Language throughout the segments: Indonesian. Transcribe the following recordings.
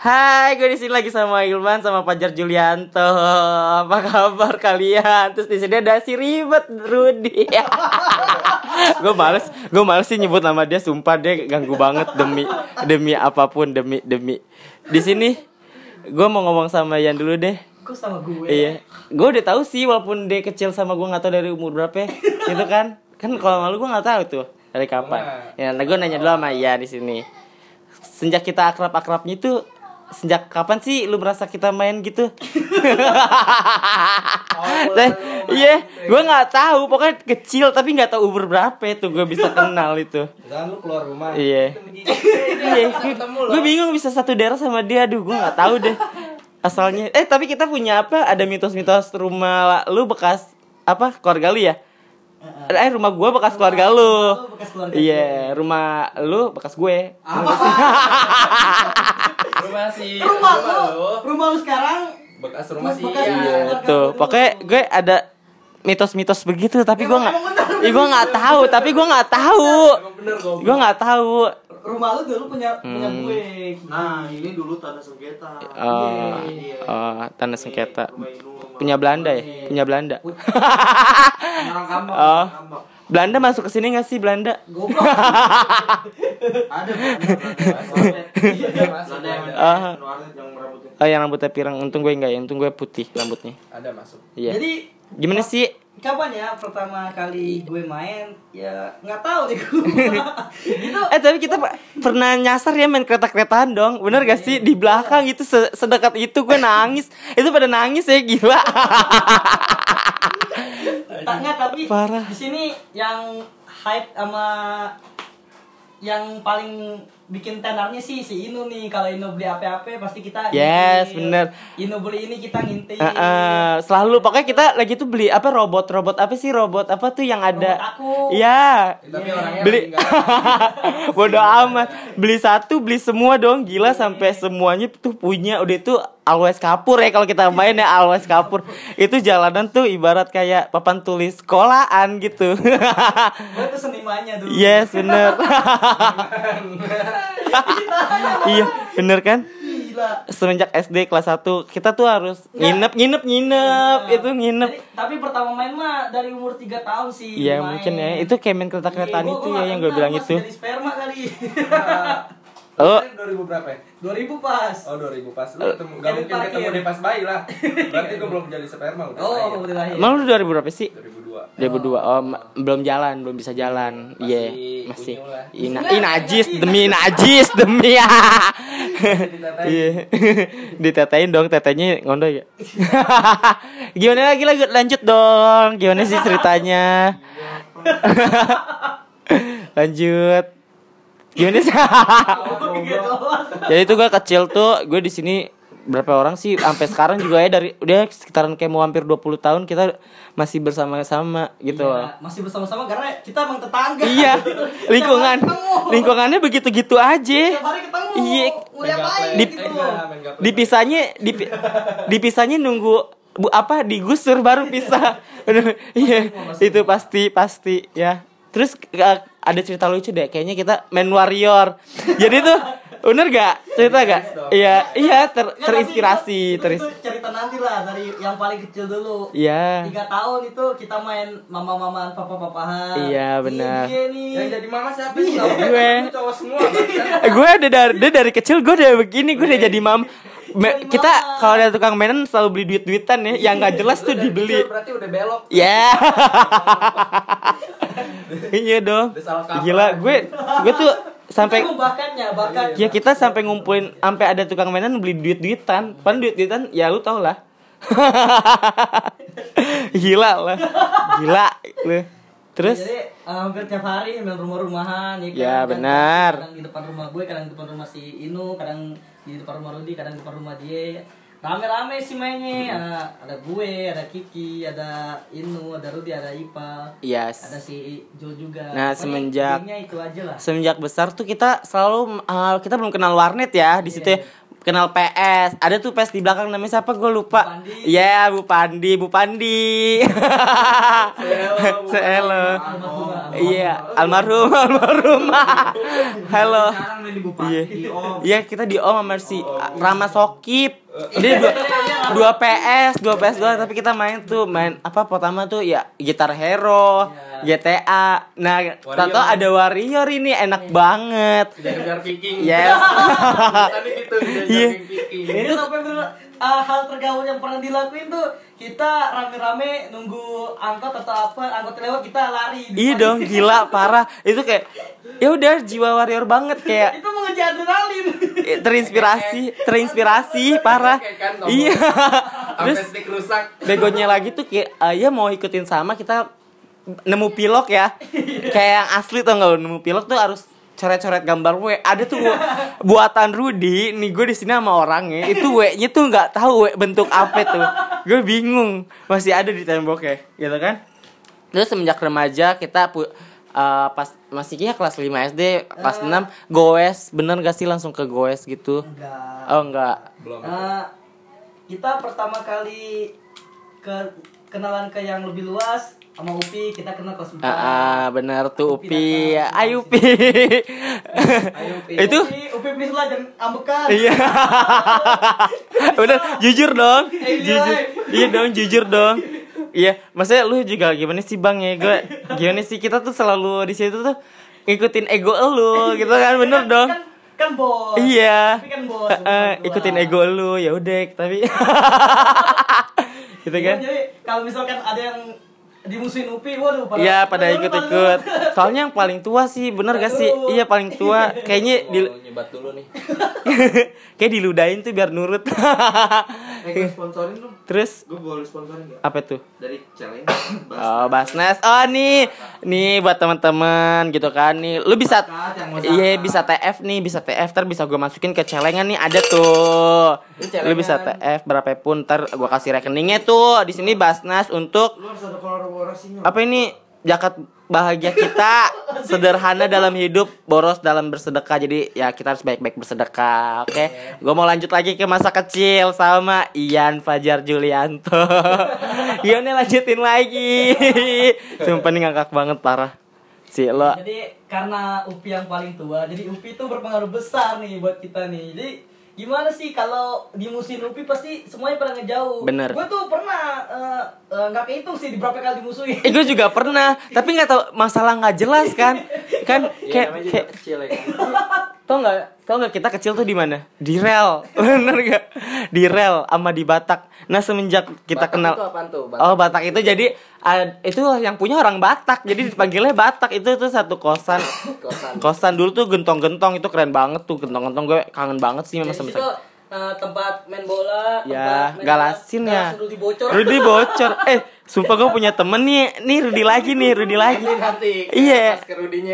Hai, gue di sini lagi sama Ilman sama Fajar Julianto. Apa kabar kalian? Terus di sini ada si ribet Rudy. gue males, gue males sih nyebut nama dia. Sumpah dia ganggu banget demi demi apa pun demi demi. Di sini gue mau ngomong sama Yan dulu deh. Kok sama gue? Iya, gue udah tahu sih walaupun dia kecil sama gue nggak tahu dari umur berapa, ya. gitu kan? Kan kalau malu gue nggak tahu tuh dari kapan. Ya, nah gue nanya dulu sama Yan di sini. Sejak kita akrab-akrabnya itu sejak kapan sih lu merasa kita main gitu? Dan iya, gue nggak tahu. Pokoknya kecil tapi nggak tahu umur berapa itu gue bisa kenal itu. Jangan lu keluar rumah. Iya. Iya, gue bingung bisa satu daerah sama dia. Aduh, gue nggak tahu deh asalnya. Eh, tapi kita punya apa? Ada mitos-mitos rumah lu bekas apa? Keluarga lu ya? Eh, rumah gue bekas keluarga lu. lu bekas keluarga Iya, rumah lu bekas gue. Apa? Rumah si rumah lu, rumah lu sekarang bekas rumah si Bekas Iya. rumah. Iya, tuh. Pokoknya gue ada mitos-mitos begitu tapi gue nggak gue nggak tahu tapi gue nggak tahu gue nggak tahu rumah lu dulu punya punya Hmm. gue. Nah, ini dulu tanah sengketa. Oh, Iya. oh, tanah sengketa Rumah punya Belanda ya punya Belanda Orang Kambang. Oh. Belanda masuk ke sini nggak sih Belanda Goblok. Ada Belanda. Masuk. Belanda yang Ah. oh yang rambutnya pirang untung gue enggak ya untung gue putih rambutnya Ada masuk. iya Jadi gimana sih kapan ya pertama kali gue main? Ya nggak tahu deh gue. itu eh tapi kita pernah nyasar ya main kereta-keretaan dong bener gak sih di belakang itu se- sedekat itu gue nangis itu pada nangis ya gila tapi Parah. di sini yang hype sama yang paling bikin tenarnya sih si Inu nih. Kalau Inu beli apa-apa pasti kita Yes, ngintil. bener. Inu beli ini kita ngintil Eh, eh, selalu. Pokoknya kita lagi tuh beli apa robot robot apa sih? Robot apa tuh yang ada? Robot aku. Iya. Tapi orangnya beli bodoh amat. Beli satu beli semua dong. Gila sampai semuanya tuh punya. Udah itu always kapur ya kalau kita main ya always kapur. Itu jalanan tuh ibarat kayak papan tulis sekolahan gitu. Gue tuh senimannya dulu. Yes bener. Iya bener kan? Gila. Semenjak SD kelas 1 kita tuh harus nginep nginep nginep. Itu nginep. Jadi, tapi pertama main mah dari umur 3 tahun sih Iya mungkin ya. Itu kayak main kereta-keretaan Iya, itu ya yang gue bilang itu. Jadi sperma kali Oh 2000 berapa ya? 2000 pas Oh 2000 pas lu ketemu gak Jadi mungkin parkir. ketemu di pas bayi lah. Berarti gua belum jadi sperma udah. oh lahir. udah lahir Emang lu 2000 berapa sih? 2002. 2002 oh ma- belum jalan belum bisa jalan Masih iya masih unyu lah. Ina, Nah, ih, najis tapi- demi najis demi ya ditetain. iya ditetain dong tetenya ngondo ya gimana lagi lagi lanjut dong gimana sih ceritanya lanjut gimana sih jadi itu gue kecil tuh gue di sini berapa orang sih sampai sekarang juga ya dari udah sekitaran kayak mau hampir 20 tahun kita masih bersama-sama gitu Iya, masih bersama-sama karena kita emang tetangga Iya, lingkungan lingkungannya begitu-gitu aja. Tiap hari ketemu Iya. Di- gitu gaple. Dipisahnya dipi- dipisahnya nunggu bu apa digusur baru pisah. Iya, itu pasti pasti ya. Terus eh, ada cerita lucu deh, kayaknya kita main warrior. Jadi tuh bener gak cerita gak? Iya, iya ter, terinspirasi, itu, itu, teris. itu cerita nanti lah dari yang paling kecil dulu Iya. tiga tahun itu kita main mama-mamaan papa-papahan Iya, Ini benar. dia nih Yang jadi mama siapa sih? Tahu Gue. Lu cowok semua. Eh, gue udah dari dari kecil gue udah begini gue udah jadi mam Me- kita kalau ada tukang mainan selalu beli duit duitan ya yang nggak jelas tuh dibeli. Kecil Berarti udah belok. ya. Iya dong. Gila gue gue tuh sampai ya kita sampai ngumpulin sampai ada tukang mainan beli duit duitan pan duit duitan ya lu tau lah. Gila lah. Gila lu. Terus? Jadi eh, hampir tiap hari main rumah-rumahan ya kan Ya, Kadang- benar. kadang di depan rumah gue kadang di depan rumah si Inu kadang di depan rumah Rudi kadang di depan rumah dia. Rame-rame sih mainnya. Ada, ada gue ada Kiki ada Inu ada Rudi ada Ipa. Ada yes si Jo juga. Nah, Pokoknya semenjak- itu aja lah. semenjak besar tuh kita selalu uh, kita belum kenal warnet ya di situ ya. Kenal PS. Ada tuh PS di belakang namanya siapa gue lupa. Pandi. Iya, Bu Pandi, Bu Pandi. Seelo. Iya, almarhum, almarhum. Halo. Iya. Iya, kita di Om sama si Rama Sokip. Dia dua, dua PS, dua PS doang tapi kita main tuh main apa pertama tuh ya gitar hero, GTA. Nah, tato ada Warrior ini enak banget. Kejar Viking. Yes. Tadi gitu, Iya. kejar Viking. Itu sampai ah, hal tergaul yang pernah dilakuin tuh kita rame-rame nunggu angkot atau apa angkot lewat kita lari Iya dong, gila parah. Itu kayak ya udah jiwa warrior banget kayak itu mengejar adrenalin eh, terinspirasi, terinspirasi parah. Kan. Iya. Terus begonya lagi tuh kayak ah, ya mau ikutin sama kita nemu pilok ya kayak yang asli tuh nggak nemu pilok tuh harus coret-coret gambar W. Ada tuh bu- buatan Rudy nih gue di sini sama orangnya itu W nya tuh nggak tahu W bentuk apa tuh. Gue bingung masih ada di temboknya gitu kan? Terus semenjak remaja kita pu- eh, pas masih ya kelas 5 SD pas 6 goes. Bener gak sih langsung ke goes gitu? Enggak. Oh enggak. Belum. Nah, kita pertama kali ke kenalan ke yang lebih luas sama Upi kita kenal kelas 4 Ah, ah, benar tuh Upi. Ayo Upi. Ayo, Upi. Itu Upi, Upi please lah jangan ambekan iya. Udah jujur dong. Jujur. iya. Iya dong, jujur dong. Iya, maksudnya lu juga gimana sih Bang ya? Gue gimana sih kita tuh selalu di situ tuh ngikutin ego lu gitu kan bener dong. kan, kan bos Iya. Kan bos ikutin ego lu ya udah tapi gitu Iya, kan. jadi kalau misalkan ada yang dimusuhin Upi waduh Iya pada pada ikut-ikut. Soalnya yang paling tua sih, bener gak sih? Iya paling tua. Kayaknya di Mau nyebat dulu nih. kayak diludahin tuh biar nurut. Eh, gue sponsorin dong. Terus Gue boleh sponsorin gak? apa tuh? Dari Celeng. Oh, Basnas. Oh, nih. Nih buat teman-teman gitu kan nih. Lu bisa Iya, bisa TF nih, bisa TF ntar bisa gue masukin ke celengan nih ada tuh. Lu bisa. TF berapa pun ntar gue kasih rekeningnya tuh. Di sini Basnas untuk Lu harus ada kolaborasinya. apa ini zakat bahagia kita sederhana dalam hidup boros dalam bersedekah. Jadi ya kita harus baik-baik bersedekah oke? Gue mau lanjut lagi ke masa kecil sama Ian Fajar Julianto. Gimana lanjutin lagi. Sumpah nih ngakak banget parah. Si lo. Jadi karena Upi yang paling tua, jadi Upi itu berpengaruh besar nih buat kita nih. Jadi gimana sih kalau dimusuhin Upi pasti semuanya pada ngejauh. Bener. Gue tuh pernah eh, eh, nggak kehitung sih di berapa kali dimusuhin. Eh, gue juga pernah tapi nggak tahu masalah nggak jelas kan kan Iya, kayak kayak kecil ya kan. tau nggak tau nggak kita kecil tuh di mana di rel bener gak di rel sama di Batak nah semenjak kita Batak kenal itu apaan tuh? Batak. Oh Batak itu jadi ah, itu yang punya orang Batak jadi dipanggilnya Batak itu tuh satu kosan Kosan. kosan dulu tuh gentong-gentong itu keren banget tuh gentong-gentong gue kangen banget sih situ masa eh, tempat main bola, Ya, tempat main galasin bola, ya. Rudy bocor. Rudy bocor eh sumpah gue punya temen nih nih Rudy lagi nih Rudy lagi iya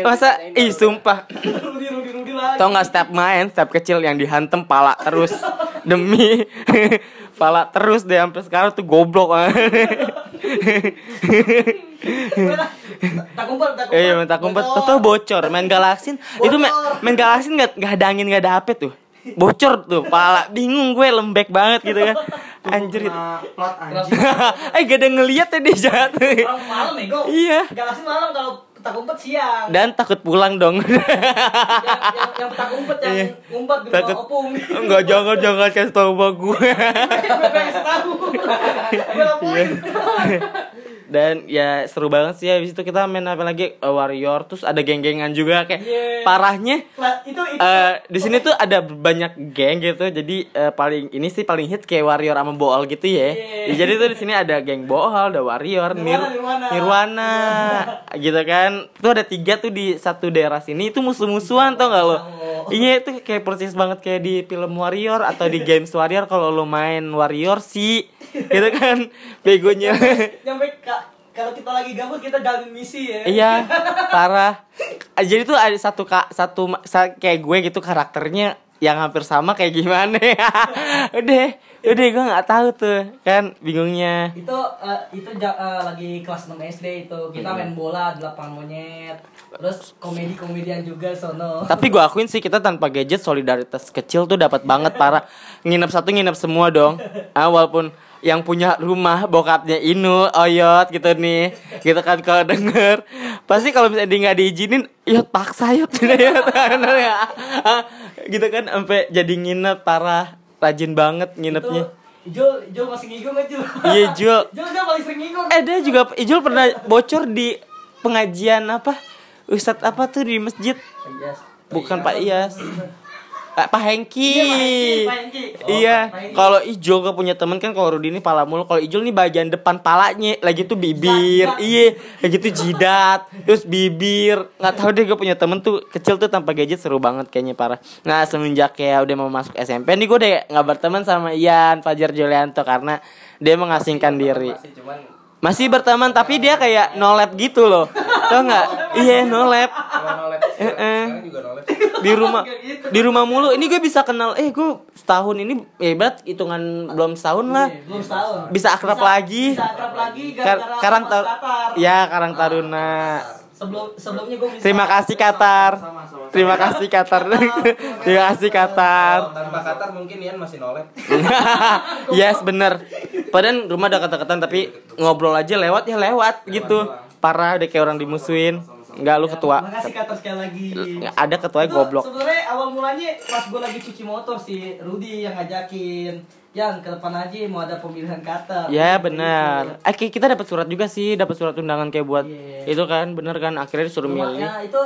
masa ih sumpah Rudy, Rudy, Rudy lagi. tau nggak setiap main setiap kecil yang dihantem pala terus demi pala terus deh sampai sekarang tuh goblok tak kumpul, tak kumpul. Eh, iya, kumpet. Bocor. Main galaksin. Itu main, main galaksin nggak nggak ada angin nggak ada apa tuh. Bocor tuh, pala bingung gue lembek banget gitu kan. Anjir itu. Plat anjing. eh gak ada ngeliat ya dia jatuh. Orang malam nih, go. Iya. Galasin malam kalau tak kumpet siang. Dan takut pulang dong. yang, yang, yang petak umpet yang Iya. ngumpet di Takut. opung. Enggak jangan jangan kasih tau sama gue. Gue pengen tahu. Gue laporin. Dan ya seru banget sih habis itu kita main apa lagi Eh, Warrior terus ada geng-gengan juga kayak Yeah. parahnya Lah, itu itu eh di sini tuh ada banyak geng gitu jadi eh, paling ini sih paling hit kayak warrior sama bool gitu ya Iya. Ya, jadi tuh di sini ada geng bool ada warrior Nirwana, Nir- Nirwana. nirwana gitu kan tuh ada tiga tuh di satu daerah sini itu musuh-musuhan tau gak lo Oh. Iya itu kayak persis banget kayak di film warrior atau di games warrior kalau lo main warrior sih gitu kan begonya nyampe ka- kalau kita lagi gabut kita jalanin misi ya. Iya, parah. Jadi tuh ada satu kak satu kayak gue gitu karakternya yang hampir sama kayak gimana udah udah gue nggak tahu tuh kan bingungnya. Itu eh, itu eh, lagi kelas 6 SD itu. Kita main bola di lapangan monyet. Terus komedi komedian juga sono. Tapi gue akuin sih kita tanpa gadget solidaritas kecil tuh dapat banget parah. Nginep satu nginep semua dong. Ah, walaupun yang punya rumah bokapnya Inu, Oyot gitu nih. Gitu kan kalau denger. Pasti kalau misalnya dia nggak diizinin Yot paksa Yot. Yot ya? Ah, gitu kan sampai jadi nginep parah rajin banget itu nginepnya. Ijul, Ijul masih ngigo nggak Jul? iya Jul. Jul dia paling sering ngigo eh dia juga Ijul pernah bocor di pengajian apa Ustadz apa tuh di masjid? Bukan Pak Iyas Pak Pak Hengki. Iya, Pak Hengki, Pak Hengki. Oh, iya. Kalau Ijul gak punya temen kan kalau Rudi ini pala mulu. Kalau Ijul nih bagian depan palanya, lagi tuh bibir. Iya, lagi tuh jidat, terus bibir. Nggak tahu deh gue punya temen tuh kecil tuh tanpa gadget seru banget kayaknya parah. Nah semenjak ya udah mau masuk SMP nih gue udah nggak berteman sama Ian Fajar Julianto karena dia mengasingkan diri. Masih cuman Masih berteman tapi dia kayak no lab gitu loh. Tau nggak? Iya no lab cuma nolep. Eh, eh. Di rumah di rumah mulu ini gue bisa kenal eh gue setahun ini hebat hitungan belum setahun lah Iya, belum setahun Bisa akrab lagi. bisa akrab lagi gara-gara Karang tar ya Karang Taruna sebelum sebelumnya gue bisa terima kasih Qatar. Sama sama. terima kasih Qatar. Terima kasih Qatar. Tanpa Qatar mungkin Ian masih nolep. yes bener. Padahal rumah udah kata-kataan tapi ngobrol aja lewat ya lewat gitu. parah udah kayak orang dimusuhin. Enggak lu ketua. Makasih Qatar sekali lagi. Ada ketuanya Itu goblok. sebenarnya awal mulanya pas gue lagi cuci motor si Rudy yang ngajakin yang ke depan aja mau ada pemilihan Qatar Ya benar. Eh ki- kita dapat surat juga sih, dapat surat undangan kayak buat Iya. itu kan, bener kan? Akhirnya disuruh milih. Itu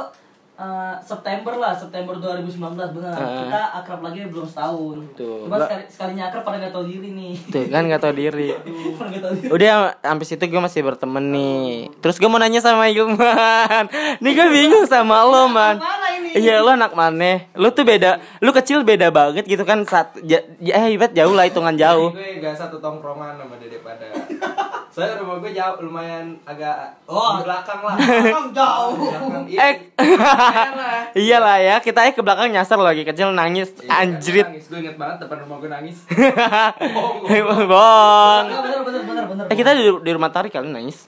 eh, September lah, September 2019 benar. Heeh. Kita akrab lagi belum setahun. Tuh. Cuma sekali, sekalinya akrab pada nggak tahu diri nih. Tuh kan nggak tahu diri. Diri. Udah sampai situ gue masih berteman nih. Terus gue mau nanya sama Ilman. Nih gue bingung sama lo man. Mana ini? Iya lo anak mana? Lo tuh beda. Lo kecil beda banget gitu kan saat ja, ja- eh jauh lah hitungan jauh. Gue gak satu tongkrongan sama Dede pada. Soalnya rumah gue jauh lumayan agak Oh. di belakang lah. Orang jauh. Belakang. Iya, Eh lumayan lah. iyalah ya kita eh ke belakang nyasar lagi kecil nangis Iya, anjrit. Nangis. Gue inget banget depan rumah gue nangis. Bong. Enggak bener bener bener bener. Eh kita di, di rumah tari kali nangis.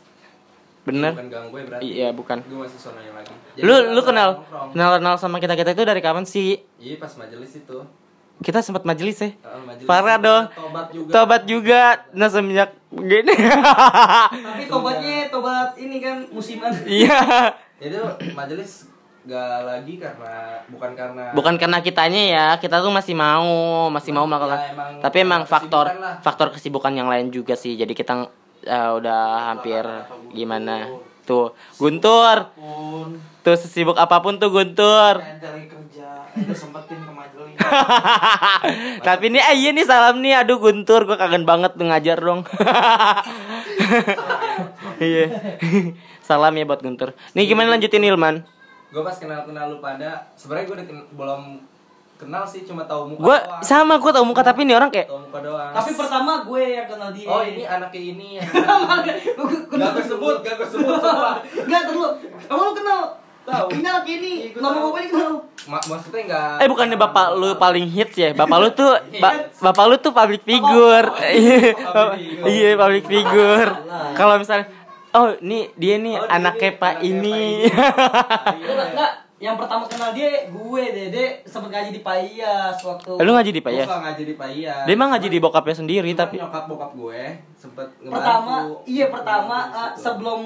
Bener. Bukan gang gue berarti. Iya bukan. Gue masih sononya lagi. Lu gue lu kenal kenal kenal sama kita kita itu dari kapan sih? Iya pas majelis itu. Kita sempat majelis ya. Heeh, majelis Parah itu dong. Tobat juga. Tobat juga. Nah semenjak begini. Tapi tobatnya tobat ini kan musiman. Iya. Itu majelis gak lagi karena bukan karena Bukan karena kitanya ya, kita tuh masih mau, masih mau melakukan. Ya, emang Tapi emang faktor lah. faktor kesibukan yang lain juga sih. Jadi kita eh, udah hampir gimana? Tuh, Guntur. Pun Tuh sesibuk apa pun tuh Guntur. lagi kerja, ente sempetin ke majelis. Tapi ini eh, iya nih salam nih aduh Guntur gue kangen banget ngajar dong. Iya. salam ya buat Guntur. Nih gimana lanjutin Ilman? gue pas kenal kenal lu pada sebenarnya gue udah ken- belum kenal sih cuma tahu muka Gue doang. sama gue tau muka tapi ini orang kayak tahu muka doang Tapi pertama gue yang kenal dia. oh ini anaknya ini ya Gue gak gue sebut gak gue sebut semua Enggak dulu. Kamu lu kenal? Tahu. Ini anak ini. Iya, gua Nama tahu. kenal. Ma- maksudnya nggak Eh bukannya bapak lu paling hits ya? Bapak lu tuh ba- bapak lu tuh public figure. Iya, Public figure. Iya. Kalau misalnya oh ini dia nih Oh, dia anaknya nih, Pak ini. Enggak, enggak. Yang pertama kenal dia gue, Dede sempet ngaji di Paiyas waktu. Lu ngaji di gue Payas? nggak ngaji di Payas Dia emang ngaji di bokapnya sendiri Cuman tapi nyokap bokap gue sempet pertama, ngebantu. iya pertama Di eh, sebelum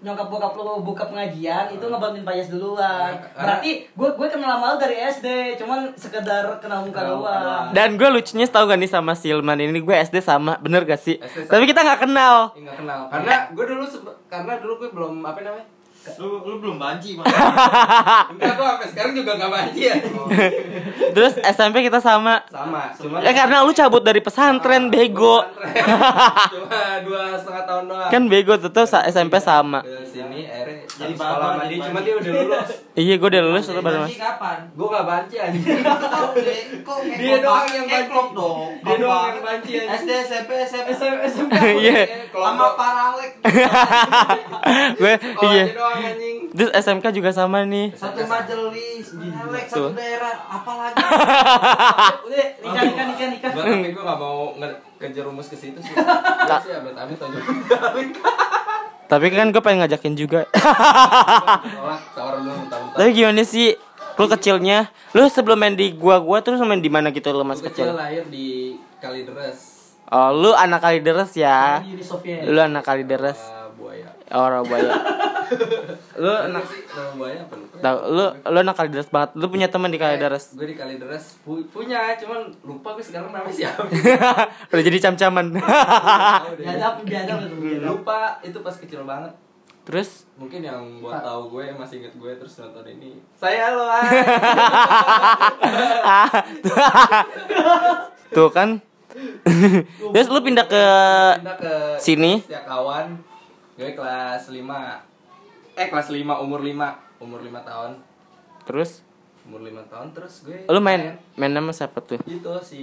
nyokap bokap lu buka pengajian itu ngebantuin Payas duluan. Karena- Berarti gue gue kenal sama lu dari SD, cuman sekedar kenal muka doang. dan gue lucunya tau gak nih sama Silman ini gue SD sama bener gak sih? Tapi kita nggak kenal. Nggak kenal karena gue dulu karena dulu gue belum apa namanya Lu lu belum banci, Bang. enggak gue sampai sekarang juga nggak banci ya Terus SMP kita sama. sama cuma Ya karena lu cabut dari pesantren bego. cuma dua setengah tahun doang Kan bego tuh tuh sa- SMP sama. ke sini akhirnya Jadi sekolah bapak, sama jadi dia, cuma dia udah lulus. Iya gue udah lulus lu baru mas kapan? Gue gak banci anjing. Kok Dia doang yang banci. Dong. Dia doang yang banci anjing. SD, SMP, SMP. SMP Iya Sama paralek. Gue iya dia doang anjing. Terus SMK juga sama nih Satu majelis, paralek, satu daerah, apalagi. udah nikah nikah nikah nikah gue gak mau nge- kejerumus ke situ sih. Sih amit-amit aja. Tapi kan gue pengen ngajakin juga. Tapi gimana sih? Lu kecilnya. Lu sebelum main di gua-gua Terus main di mana gitu lu mas Gua kecil? kecil lahir di Kalideres. Oh lu anak Kalideres ya? Lu anak Kalideres. Uh, buaya. Oh Surabaya Lu Enak nama buaya apa lupa. Tahu, lu lu anak Kalideres banget. Lu punya teman di Kalideres. Gue di Kalideres pu- punya, cuman lupa gue sekarang namanya siapa. Udah jadi cam-caman. Biadab lupa itu pas kecil banget. Terus Mungkin yang buat tahu gue masih inget gue terus nonton ini. Saya lo ah. tuh kan. Terus lu pindah ke Pindah ke Sini? Setiap kawan. Gue kelas 5. Eh kelas 5 umur 5. Umur 5 tahun. terus Umur 5 tahun terus gue lu main main nama siapa tuh? itu si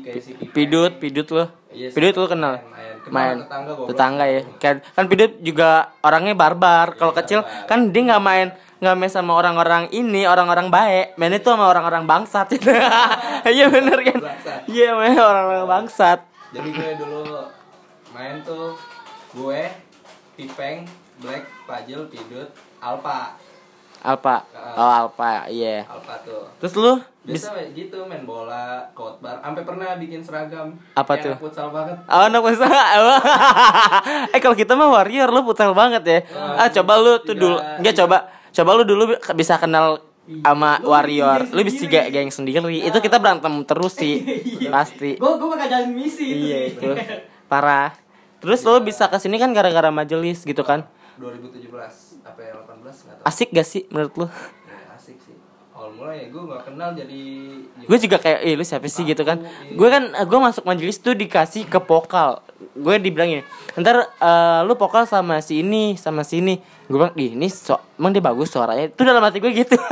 kayak si. Pidut, Pidut lu. Iya, Pidut main, kenal? main. Main. tetangga goblok. Tetangga ya. Kan kan Pidut juga orangnya barbar. Kalau Iya, kecil barbar. kan dia nggak main nggak main sama orang-orang ini, orang-orang baik. Mainnya tuh sama orang-orang bangsat. Iya bener kan? Iya main orang-orang bangsat. Jadi gue dulu main tuh gue, Pipeng, Black, Pajel, Pidut, Alpa. Alpa. Ah. Oh, Alpa. Iya. Alpa tuh. Terus lu bis Biasa kayak gitu main bola, khotbar, sampai pernah bikin seragam. Apa tuh? futsal banget. Oh, anak futsal. eh kalau kita mah warrior lu futsal banget ya. Ah, coba lu tuh Tiga- dulu. Enggak coba. Coba lu dulu bi- bisa kenal sama Lu warrior. Lu bisa sendiri. geng, sendiri. Itu kita berantem terus sih. Pasti. gue gue bakal jalan misi itu Iya itu. Parah. Terus lu bisa ke sini kan gara-gara majelis gitu kan. 2017 apa ya 18 enggak tahu. Asik gak sih menurut lu? Ya, asik sih. Awal mulai ya gue gak kenal jadi Gue juga kayak, eh lu siapa sih gitu kan Gue kan, gue masuk majelis tuh dikasih ke vokal Gue dibilangin Ntar eh, lu vokal sama si ini, sama si ini Gue bilang, ih ini so, emang dia bagus suaranya Itu dalam hati gue gitu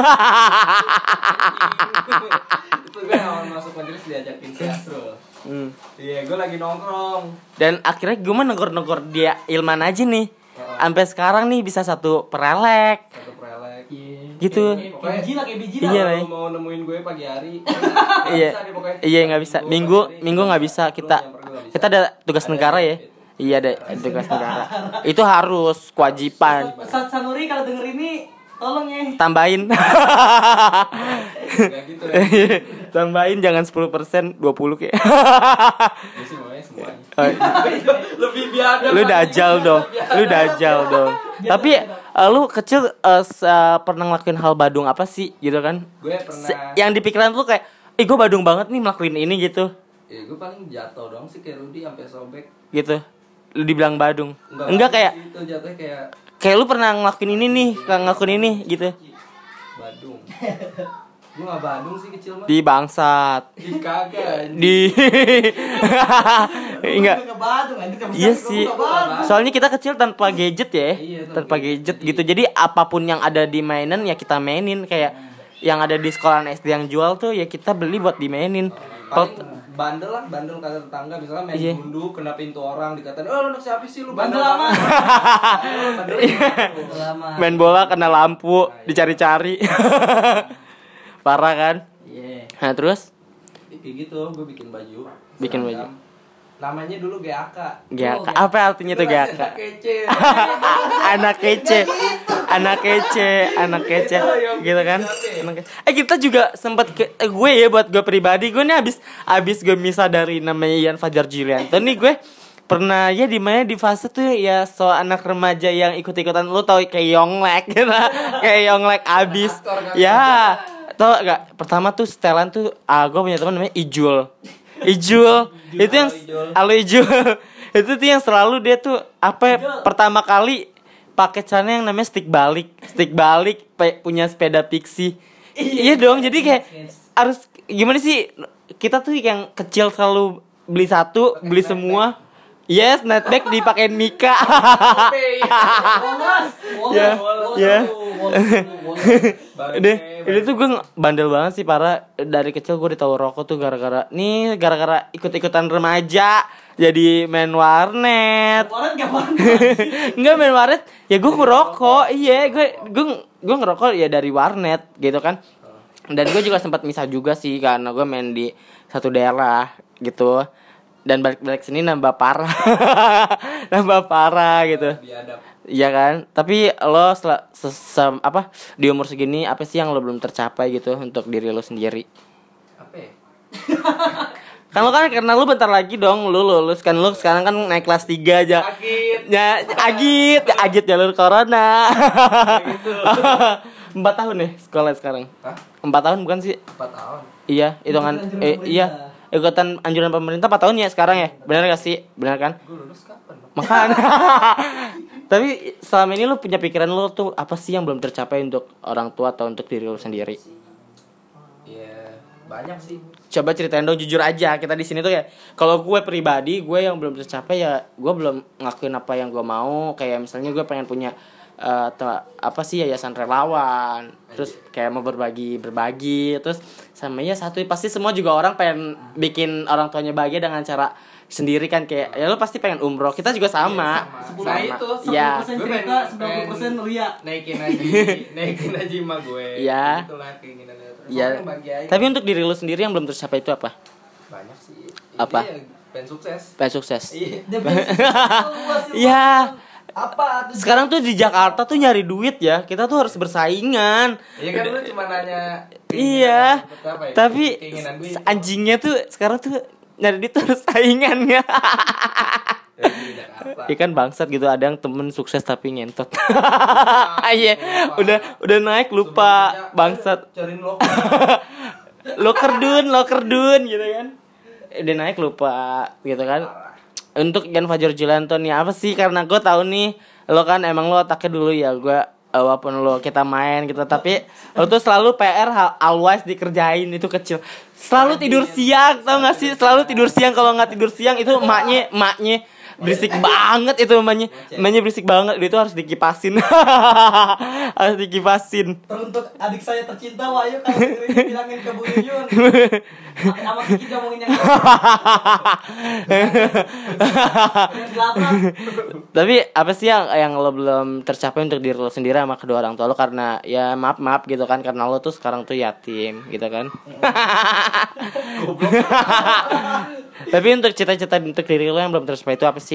itu gue awal masuk majelis diajakin si Asrul. Hmm. Iya, gue lagi nongkrong. Dan akhirnya gue mah negor-negor dia Ilman aja nih. Sampai sekarang nih bisa satu perelek Satu prelek. Iya. Gitu. Kayak- kayak biji lah kayak biji lah Iya, Kalau mau nemuin gue pagi hari. Iya, iya nggak bisa. Minggu, minggu nggak bisa. Kita, kita ada tugas negara ya. Iya ada tugas negara. Itu harus kewajiban. Ustaz Sanuri kalau denger ini tolong ya Tambahin. Gak gitu ya. Tambahin jangan 10% 20 kayak. Lebih biadab. lu dajal dong. Lu dajal dong. Tapi eh, lu kecil eh, eh, pernah ngelakuin hal badung apa sih gitu kan? Gue Se- pernah. Yang di pikiran lu kayak Ih gue badung banget nih ngelakuin ini gitu Ya gue paling jatuh dong sih kayak Rudy sampai sobek. Gitu dibilang badung. Enggak kayak Itu jatuhnya kayak Kayak lu pernah ngelakuin ini nih kayak Ngelakuin ini gitu. Badung. gue gak Badung sih kecil mah. Di bangsat. Di kagak. Di Enggak. kan Iya sih. Soalnya kita kecil tanpa gadget ya Iya, Tanpa gadget gitu. Jadi apa pun yang ada di mainan ya kita mainin. Kayak yang ada di sekolahan SD yang jual tuh ya kita beli buat dimainin. Paling bandel lah, bandel kata tetangga misalnya main Iya. gundu kena pintu orang dikatain, "Oh, lu anak siapa sih lu Bandel bandel lama. banget." Bandel gitu. Udah lama main bola kena lampu dicari-cari parah kan Iya nah terus Kayak gitu, gue bikin baju. Bikin seragam. Namanya dulu GAK. GAK apa artinya tuh GAK anak kece. anak kece. Anak kece. Anak kece. gitu kan? eh kita juga sempat ke eh, gue ya buat gue pribadi gue nih abis abis gue misah dari namanya Ian Fajar Julianto nih gue pernah ya di mana di fase tuh ya so anak remaja yang ikut-ikutan lu tau kayak Yonglek gitu kayak Yonglek abis. Aktor kan. ya tau gak? Pertama tuh setelan tuh ah gue punya teman namanya Ijul Ijul. Itu yang. Halo Ijul. Itu tuh yang selalu dia tuh apa Ijul. pertama kali pakai celana yang namanya stick balik. Stick balik punya sepeda pixie. Iya dong jadi kayak harus gimana sih? Kita tuh yang kecil selalu beli satu beli semua Yes, snapback dipakein Mika. Ya, ya. wolos. Ini, ini tuh gue bandel banget sih para dari kecil gue ditahu rokok tuh gara-gara nih gara-gara ikut-ikutan remaja jadi main warnet. Enggak main warnet, ya gue ngerokok. Iya, gue gue gue ngerokok ya dari warnet gitu kan. Dan gue juga sempat misah juga sih karena gue main di satu daerah gitu. Dan balik-balik sini nambah parah. nambah parah gitu. Iya kan? Tapi lo sel- se- se- apa di umur segini apa sih yang lo belum tercapai gitu untuk diri lo sendiri? apa ya Kan lo kan karena lo bentar lagi dong lo lulus kan lo sekarang kan naik kelas 3 aja. sakit Ya, agit, agit jalur corona. Empat tahun ya sekolah sekarang. Hah? Empat tahun bukan sih? empat tahun Iya, hitungan anjuran eh, iya. Ikutan anjuran pemerintah 4 tahun ya sekarang ya. Benar gak sih? Benar kan? gue lulus kapan Bang? Makan. Tapi selama ini lu punya pikiran lu tuh apa sih yang belum tercapai untuk orang tua atau untuk diri lu sendiri? ya banyak sih Coba ceritain dong jujur aja. Kita di sini tuh ya. Kalau gue pribadi, gue yang belum tercapai ya gue belum ngakuin apa yang gue mau. Kayak misalnya gue pengen punya te- apa sih yayasan relawan. Terus kayak mau berbagi berbagi. Terus sama ya satu pasti semua juga orang pengen bikin orang tuanya bahagia dengan cara sendiri kan kayak ya lu pasti pengen umroh. Kita juga sama. sama. Nah, itu, Iya. 10% Gue cerita, pengen- 90% ria. naikin aja naikin aja emak gue Iya. itulah Iya. Bagi aja. Tapi untuk diri lu sendiri yang belum tercapai itu apa? banyak sih Apa? Intinya pengen sukses Pengen sukses. iya Iya. Apa? tuh? Sekarang tuh di Jakarta tuh nyari duit ya. Kita tuh harus bersaingan. iya kan lu cuma nanya Iya. ya? Tapi anjingnya tuh sekarang tuh nyari duit tuh harus saingannya. Ya, di Jakarta. Ikan bangsat gitu ada yang temen sukses tapi ngentot. Iya, udah udah naik lupa Sebelumnya, bangsat. "Ayo, cariin lo Lo kerdun, lo kerdun gitu kan. Udah naik lupa gitu kan. Untuk Ian Fajar Julianto nih apa sih? Karena gue tahu nih lo kan emang lo otaknya dulu ya gue walaupun lo kita main gitu tapi lo tuh selalu PR hal always dikerjain itu kecil. Selalu tidur siang tau gak sih? Selalu tidur siang kalau nggak tidur siang itu emaknya emaknya berisik banget itu emaknya emaknya berisik banget. Itu harus dikipasin. Harus dikipasin. Teruntuk adik saya tercinta Wahyu kalau bilangin ke Bu Yuyun. Sama Kiki ngomongin yang yang delapan. Tapi apa sih yang yang lo belum tercapai untuk diri lo sendiri sama kedua orang tua lo? Karena ya maaf maaf gitu kan. Karena lo tuh sekarang tuh yatim gitu kan. Tapi untuk cita-cita untuk diri lo yang belum tercapai itu apa sih?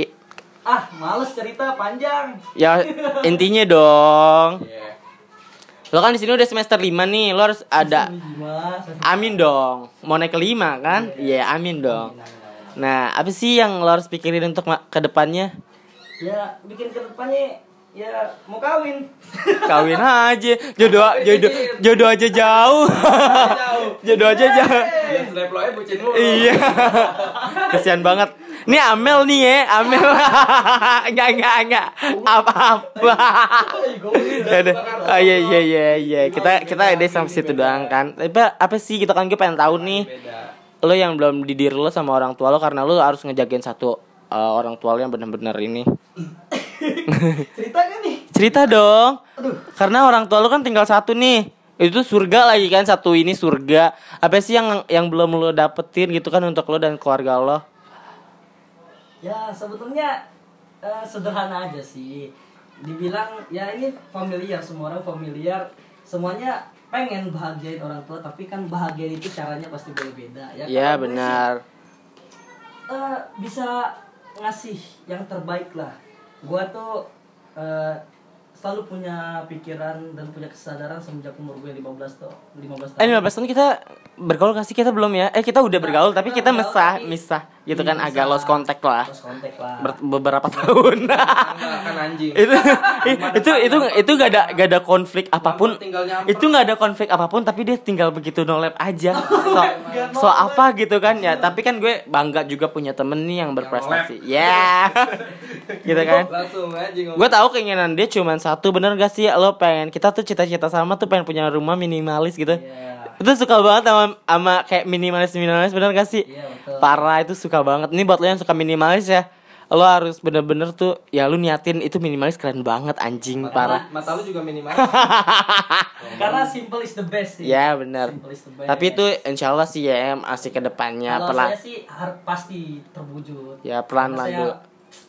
Ah, males cerita panjang. Ya intinya dong. Iya. Lo kan di sini udah semester 5 nih, lo harus ada amin dong. Mau naik ke lima kan? Iya, amin dong. Nah, apa sih yang lo harus pikirin untuk ke depannya? Ya, bikin ke depannya ya mau kawin. Kawin aja. Jodoh jodoh jodoh aja jauh. jodoh aja jauh. Iya. Kesian banget. Ini Amel nih ya, Amel. enggak enggak enggak. Apa-apa. Ya udah. Oh iya iya iya iya. Kita kita ada sampai situ doang kan. Tapi apa sih kita kan gue pengen tahu nih. Lo yang belum di diri lo sama orang tua lo karena lo harus ngejagain satu uh, orang tua lo yang benar-benar ini. Cerita kan nih? Cerita dong. Karena orang tua lo kan tinggal satu nih. Itu surga lagi kan satu ini surga. Apa sih yang yang belum lo dapetin gitu kan untuk lo dan keluarga lo? Ya, sebetulnya eh, sederhana aja sih. Dibilang ya ini familiar, semua orang familiar. Semuanya pengen bahagiain orang tua, tapi kan bahagia itu caranya pasti berbeda ya. Iya kalau gue sih, benar. eh, bisa ngasih yang terbaik lah. Gua tuh eh, selalu punya pikiran dan punya kesadaran semenjak umur gue 15 tuh 15 tahun. Eh 15 tahun kita bergaul kasih kita belum ya? Eh kita udah bergaul tapi kita bergaul, mesah, tapi- misah gitu kan Iya, agak misah. lost contact lah. Terus kontak lah. Ber- beberapa tahun. Kan anjing. itu itu itu itu gak ada gak ada konflik apa pun itu gak ada konflik apa pun tapi dia tinggal begitu nolep aja so so apa gitu kan ya tapi kan gue bangga juga punya temen nih yang berprestasi ya gitu kan Langsung aja gue tahu keinginan dia cuma satu bener gak sih lo pengen kita tuh cita-cita sama tuh pengen punya rumah minimalis gitu Iya. itu suka banget sama sama kayak minimalis minimalis bener gak sih Iya, betul. parah itu suka banget ini buat lo yang suka minimalis ya lo harus bener-bener tuh ya lu niatin itu minimalis keren banget anjing parah Mata lu juga minimal. Karena simple is the best sih. ya best. tapi itu insya Allah sih ya asik ke depannya kalau pelan saya sih pasti terwujud. Ya, pelan lah dulu.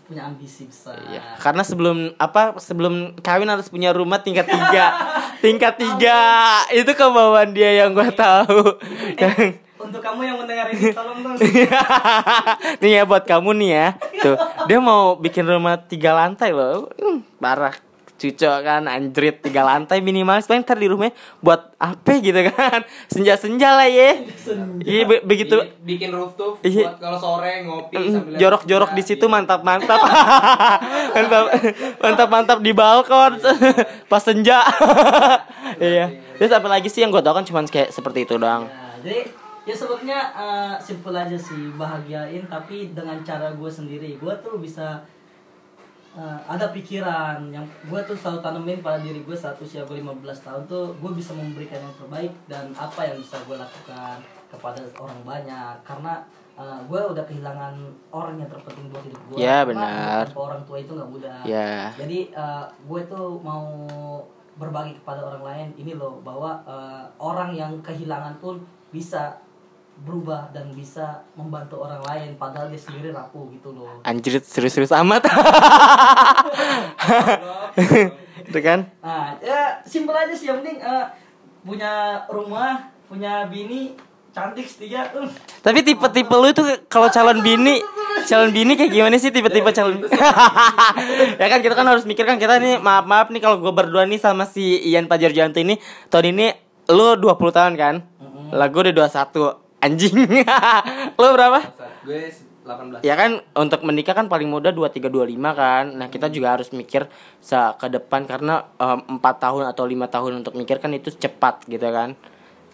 Punya ambisi besar. Iya, karena sebelum apa sebelum kawin harus punya rumah tingkat tiga, tingkat tiga itu kemauan dia yang gue tahu. Eh, untuk kamu yang mendengar ini tolong dong. nih ya buat kamu nih ya, tuh dia mau bikin rumah tiga lantai loh, Hmm, parah. Cucok kan anjrit tiga lantai minimalis paling ntar di rumahnya buat apa gitu kan senja-senja lah ya iya be- begitu Bi- bikin rooftop Iya. buat kalau sore ngopi sambil lihat jorok-jorok di senja. situ mantap-mantap. mantap mantap-mantap di balkon pas senja. iya. Terus apa lagi sih yang gue tau kan cuma kayak seperti itu doang. Ya, jadi ya sebenarnya eh, simple aja sih bahagiain tapi dengan cara gue sendiri gue tuh bisa eh, ada pikiran yang gue tuh selalu tanemin pada diri gue saat usia gue 15 tahun tuh gue bisa memberikan yang terbaik dan apa yang bisa gue lakukan kepada orang banyak karena eh, gue udah kehilangan orang yang terpenting buat hidup gue Ya, Karena benar. orang tua itu nggak mudah Ya. jadi eh, gue tuh mau berbagi kepada orang lain ini loh bahwa eh, orang yang kehilangan pun bisa berubah dan bisa membantu orang lain padahal dia sendiri rapuh gitu loh Anjrit serius-serius amat. itu kan? nah ya simpel aja sih yang penting eh, punya rumah punya bini cantik setia uh. Tapi tipe-tipe lu itu kalau calon bini, calon bini kayak gimana sih tipe-tipe calon? ya kan kita kan harus mikir kan kita nih maaf maaf nih kalau gue berdua nih sama si Ian Pajarjanto ini tahun ini lu 20 tahun kan? Lah gue udah 21 anjing. lu berapa? gue 18 Ya kan untuk menikah kan paling muda 23 25 kan. Nah, kita juga harus mikir ke depan karena 4 tahun atau lima tahun untuk mikir kan itu cepat gitu kan.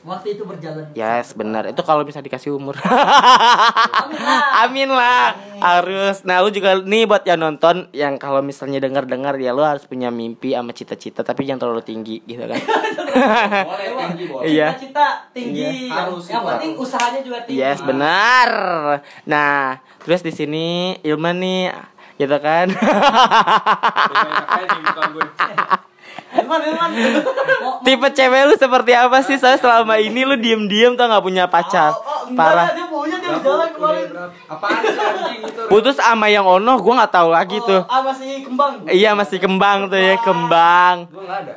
Waktu itu berjalan Yes, benar. Itu kalau bisa dikasih umur. Amin lah. Amin lah. Harus. Nah, lu juga nih buat yang nonton yang kalau misalnya dengar-dengar ya lu harus punya mimpi sama cita-cita tapi jangan terlalu tinggi gitu kan. boleh tinggi boleh Iya. cita tinggi Iya. yang, Harus, yang penting harus. usahanya juga tinggi Yes, benar. Nah, terus di sini Ilman nih gitu kan. Ilman Mau- Tipe cewek lu seperti apa sih? Saya selama ini lu diem-diem tuh nggak punya pacar. Oh, oh, enggak, Parah. dia punya dia jalan kemarin apaan sih anjing itu Putus sama yang ono gua nggak tahu lagi tuh. Oh, ah masih kembang Iya masih kembang tuh ya, kembang. gue nggak ada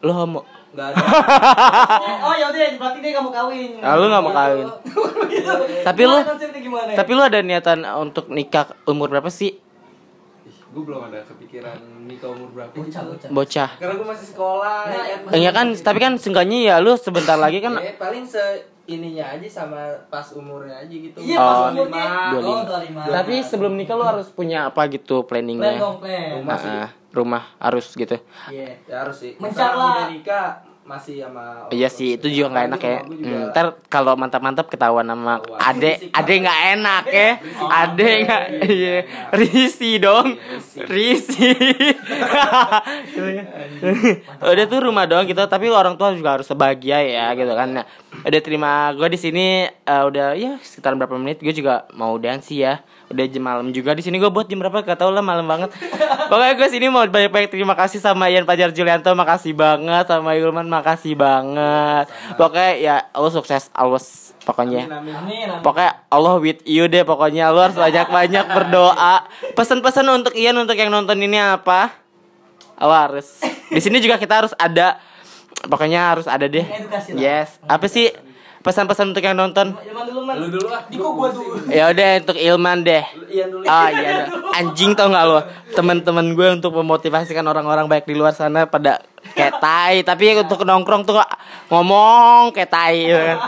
Lu homo. nggak ada oh ya udah berarti dia nggak mau kawin Ah, lu nggak mau kawin. Gitu. Tapi lu- Tapi lu ada niatan untuk nikah umur berapa sih? Gue belum ada kepikiran nikah umur berapa bocah bocah Bocah. karena gue masih sekolah Nah, ya kan Iya kan, tapi kan seenggaknya ya lu sebentar lagi kan Ya, paling se ininya aja sama pas umurnya aja gitu iya Oh. pas umurnya 25. oh 25 Tapi sebelum nikah lu harus punya apa gitu plan planningnya? dong plan Rumah sih. Ah, rumah harus gitu. iya ya harus sih Mencar lah. nikah masih sama Iya sih, itu juga nggak enak ya. Hmm, ntar kalau mantap-mantap ketahuan sama ade, ade nggak enak ya. Ade nggak, iya, risi dong, risi. Udah tuh rumah doang gitu, tapi orang tua juga harus bahagia ya gitu kan. Nah, udah terima gue di sini eh, udah ya sekitar berapa menit gue juga mau dance ya. Udah jam malam juga di sini gue buat jam berapa gak tau lah malam banget. Pokoknya gue sini mau banyak-banyak terima kasih sama Ian Pajar Julianto, makasih banget sama Ilman, makasih banget. Pokoknya ya lo sukses always pokoknya. Amin, amin. amin amin Pokoknya Allah with you deh pokoknya lu harus banyak-banyak berdoa. Pesan-pesan untuk Ian untuk yang nonton ini apa? Lo harus. Di sini juga kita harus ada pokoknya harus ada deh. Yes. Apa sih pesan-pesan untuk yang nonton? Ilman dulu man lu dulu lah Diko gua dulu Ya udah untuk Ilman deh. iya dulu Ah iya. Anjing tau gak lo Temen-temen gue untuk memotivasikan orang-orang baik di luar sana Pada kayak tai Tapi untuk nongkrong tuh ngomong kayak tai gitu kan.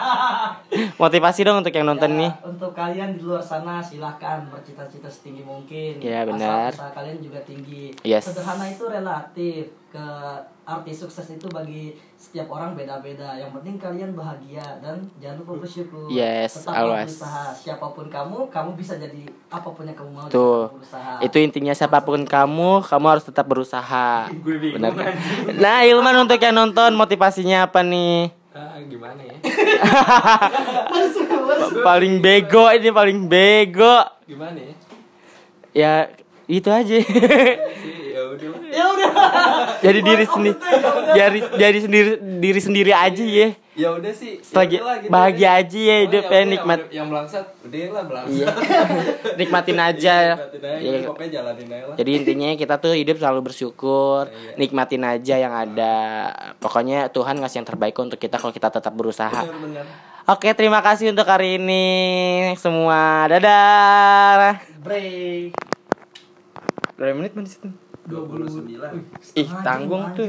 Motivasi dong untuk yang nonton Ya, nih Untuk kalian di luar sana silahkan bercita-cita setinggi mungkin. Ya, benar. Asal usaha kalian juga tinggi. Yes. Sederhana itu relatif. Ke arti sukses itu bagi setiap orang beda-beda. Yang penting kalian bahagia dan jangan lupa bersyukur. Yes, Tetaplah always. berusaha. Siapa pun kamu, kamu bisa jadi apa pun yang kamu mau. Tuh berusaha. Itu intinya siapa pun kamu Kamu harus tetap berusaha Benar kan? Nah Ilman untuk yang nonton Motivasinya apa nih? ah, gimana ya Paling bego ini paling bego gimana ya ya itu aja sih ya udah. Ya udah. jadi diri sendiri jadi jadi sendiri diri sendiri aja ya ya udah sih Selagi ya udah lah, gitu bahagia aja. aja ya Oh, hidup ya ya nikmat yang, yang melangsat udah lah melangsat iya nikmatin aja Nikmatin aja, Iya. pokoknya jalanin aja lah Jadi intinya kita tuh hidup selalu bersyukur, Iya. nikmatin aja yang ada. Pokoknya Tuhan ngasih yang terbaik untuk kita kalau kita tetap berusaha. bener-bener Oke, terima kasih untuk hari ini semua. Dadah. Break. Berapa menit mana situ? 29 Ih, tanggung tuh.